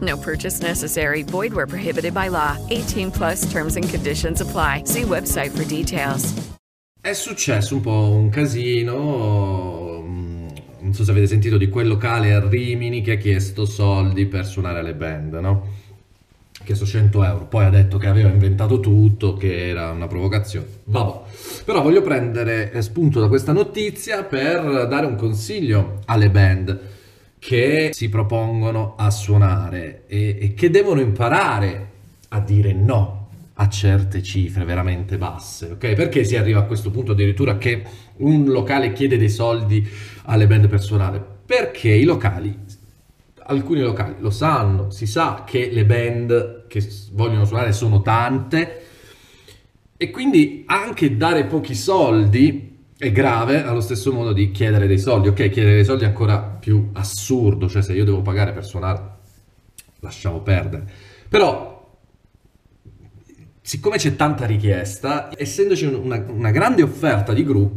No purchase necessary. Void where prohibited by law. 18 plus terms and conditions apply. See website for details. È successo un po' un casino. mm, Non so se avete sentito di quel locale a Rimini che ha chiesto soldi per suonare alle band, no? Ha chiesto 100 euro. Poi ha detto che aveva inventato tutto, che era una provocazione. Vabbè. Però voglio prendere eh, spunto da questa notizia per dare un consiglio alle band che si propongono a suonare e, e che devono imparare a dire no a certe cifre veramente basse, ok? Perché si arriva a questo punto addirittura che un locale chiede dei soldi alle band per suonare? Perché i locali, alcuni locali lo sanno, si sa che le band che vogliono suonare sono tante e quindi anche dare pochi soldi è grave allo stesso modo di chiedere dei soldi. Ok, chiedere dei soldi è ancora più assurdo, cioè se io devo pagare per suonare, lasciamo perdere. Però, siccome c'è tanta richiesta, essendoci un- una, una grande offerta di gruppi,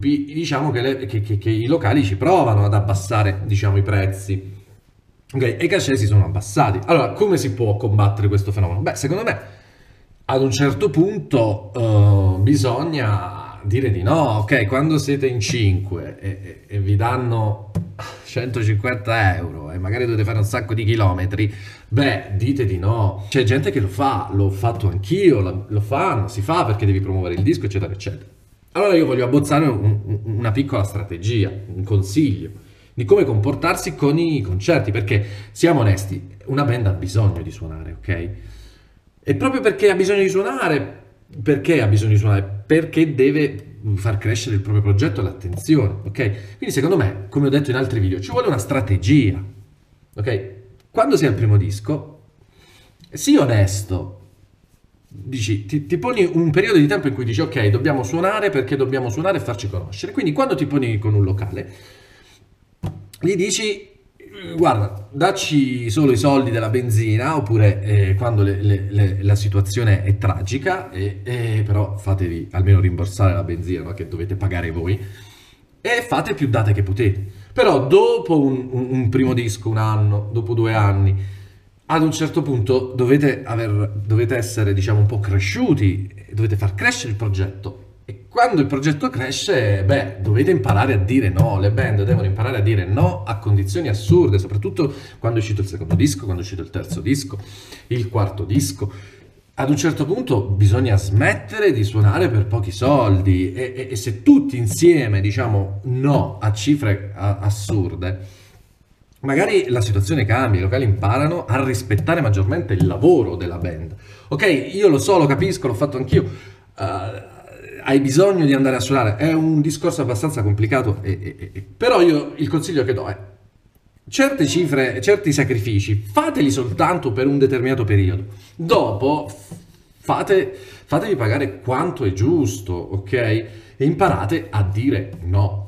Diciamo che, le- che- che- che i locali ci provano ad abbassare, diciamo, i prezzi. Ok, e i cachet si sono abbassati. Allora, come si può combattere questo fenomeno? Beh, secondo me, ad un certo punto eh, bisogna dire di no. Ok, quando siete in 5 e, e- e vi danno 150 euro e magari dovete fare un sacco di chilometri, beh, dite di no. C'è gente che lo fa, l'ho fatto anch'io, lo fanno, si fa perché devi promuovere il disco, eccetera, eccetera. Allora io voglio abbozzare un- un- una piccola strategia, un consiglio di come comportarsi con i concerti, perché siamo onesti, una band ha bisogno di suonare, ok? E proprio perché ha bisogno di suonare, perché ha bisogno di suonare? Perché deve far crescere il proprio progetto e l'attenzione, ok? Quindi secondo me, come ho detto in altri video, ci vuole una strategia, ok? Quando sei al primo disco, sii onesto, dici, ti, ti, poni un periodo di tempo in cui dici ok, dobbiamo suonare perché dobbiamo suonare e farci conoscere. Quindi quando ti poni con un locale, gli dici guarda, dacci solo i soldi della benzina oppure eh, quando le, le, le, la situazione è tragica, e, e però fatevi almeno rimborsare la benzina no? che dovete pagare voi e fate più date che potete. Però dopo un, un, un primo disco, un anno, dopo due anni, ad un certo punto dovete, aver, dovete essere diciamo un po' cresciuti, dovete far crescere il progetto. E quando il progetto cresce, beh, dovete imparare a dire no, le band devono imparare a dire no a condizioni assurde, soprattutto quando è uscito il secondo disco, quando è uscito il terzo disco, il quarto disco. Ad un certo punto bisogna smettere di suonare per pochi soldi. E, e, e se tutti insieme diciamo no a cifre a, assurde, magari la situazione cambia, i locali imparano a rispettare maggiormente il lavoro della band. Ok, io lo so, lo capisco, l'ho fatto anch'io. Uh, hai bisogno di andare a suonare, è un discorso abbastanza complicato, e, e, e, però io il consiglio che do è certe cifre, certi sacrifici, fateli soltanto per un determinato periodo, dopo fate, fatevi pagare quanto è giusto, ok? E imparate a dire no.